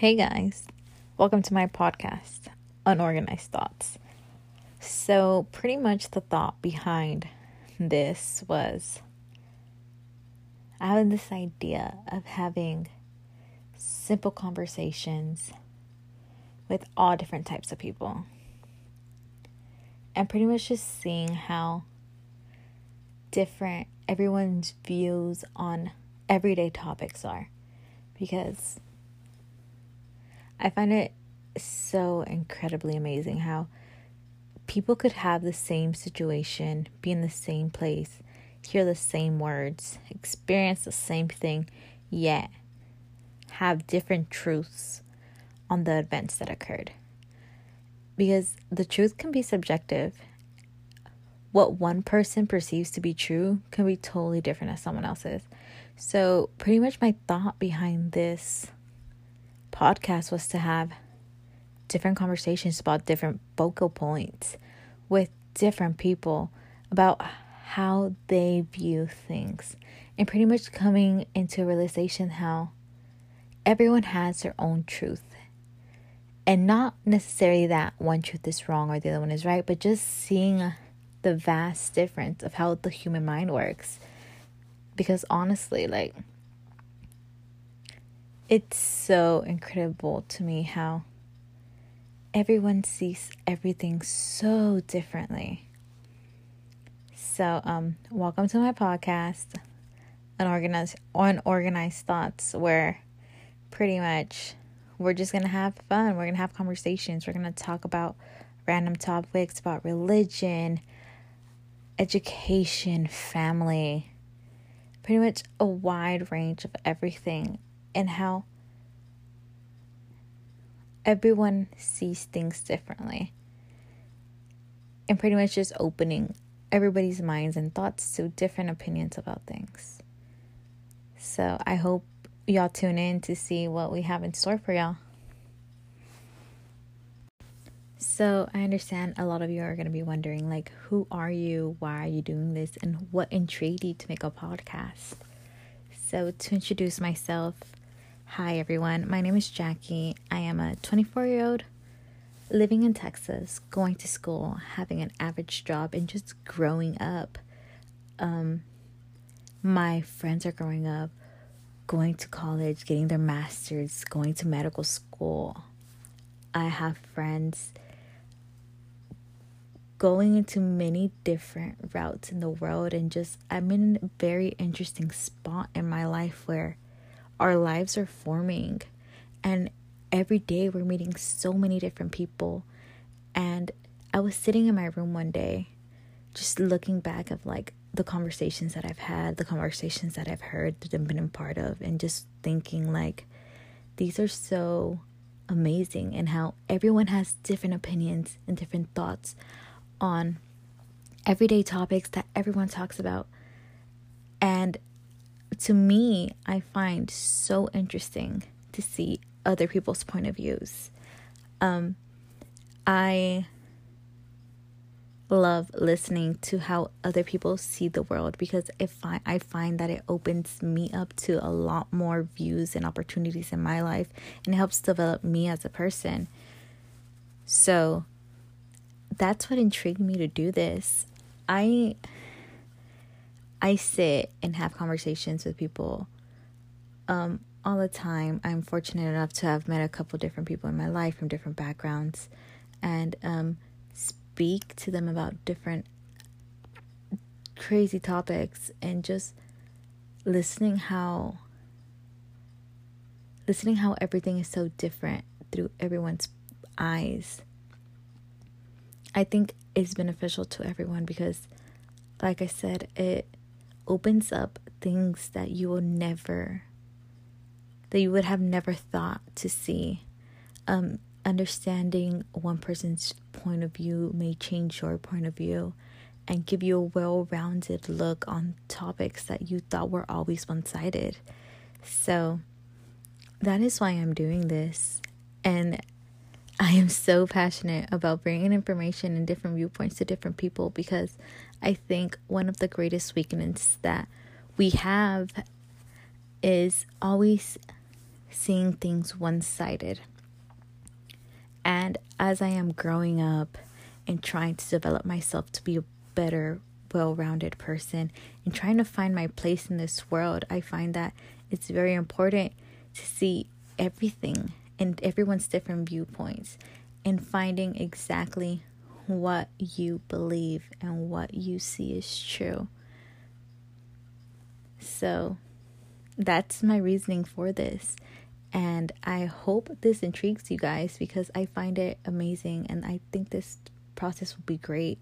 Hey guys, welcome to my podcast, Unorganized Thoughts. So, pretty much the thought behind this was I had this idea of having simple conversations with all different types of people. And pretty much just seeing how different everyone's views on everyday topics are. Because I find it so incredibly amazing how people could have the same situation, be in the same place, hear the same words, experience the same thing, yet have different truths on the events that occurred. Because the truth can be subjective. What one person perceives to be true can be totally different as someone else's. So, pretty much my thought behind this podcast was to have different conversations about different focal points with different people about how they view things and pretty much coming into a realization how everyone has their own truth. And not necessarily that one truth is wrong or the other one is right but just seeing the vast difference of how the human mind works. Because honestly like it's so incredible to me how everyone sees everything so differently. So, um, welcome to my podcast, unorganized unorganized thoughts, where pretty much we're just gonna have fun. We're gonna have conversations. We're gonna talk about random topics about religion, education, family, pretty much a wide range of everything and how everyone sees things differently. And pretty much just opening everybody's minds and thoughts to different opinions about things. So I hope y'all tune in to see what we have in store for y'all. So I understand a lot of you are going to be wondering like who are you? Why are you doing this? And what intrigued you to make a podcast? So to introduce myself, Hi, everyone. My name is Jackie. I am a 24 year old living in Texas, going to school, having an average job, and just growing up. Um, my friends are growing up, going to college, getting their masters, going to medical school. I have friends going into many different routes in the world, and just I'm in a very interesting spot in my life where our lives are forming. And every day we're meeting so many different people. And i was sitting in my room one day just looking back of like the conversations that i've had the conversations that i've heard that i've been a part of and just thinking like these are so amazing and how everyone has different opinions and different thoughts on everyday topics that everyone talks about. And to me, I find so interesting to see other people's point of views. Um, I love listening to how other people see the world because if I, I find that it opens me up to a lot more views and opportunities in my life and helps develop me as a person. So that's what intrigued me to do this. I I sit and have conversations with people um, all the time. I'm fortunate enough to have met a couple different people in my life from different backgrounds and um, speak to them about different crazy topics and just listening how listening how everything is so different through everyone's eyes i think is beneficial to everyone because like i said it opens up things that you will never that you would have never thought to see. Um, understanding one person's point of view may change your point of view and give you a well-rounded look on topics that you thought were always one-sided. So that is why i'm doing this. And I am so passionate about bringing information and different viewpoints to different people because I think one of the greatest weaknesses that we have is always seeing things one sided. And as I am growing up and trying to develop myself to be a better, well rounded person and trying to find my place in this world, I find that it's very important to see everything and everyone's different viewpoints and finding exactly what you believe and what you see is true. So that's my reasoning for this. And I hope this intrigues you guys because I find it amazing and I think this process will be great.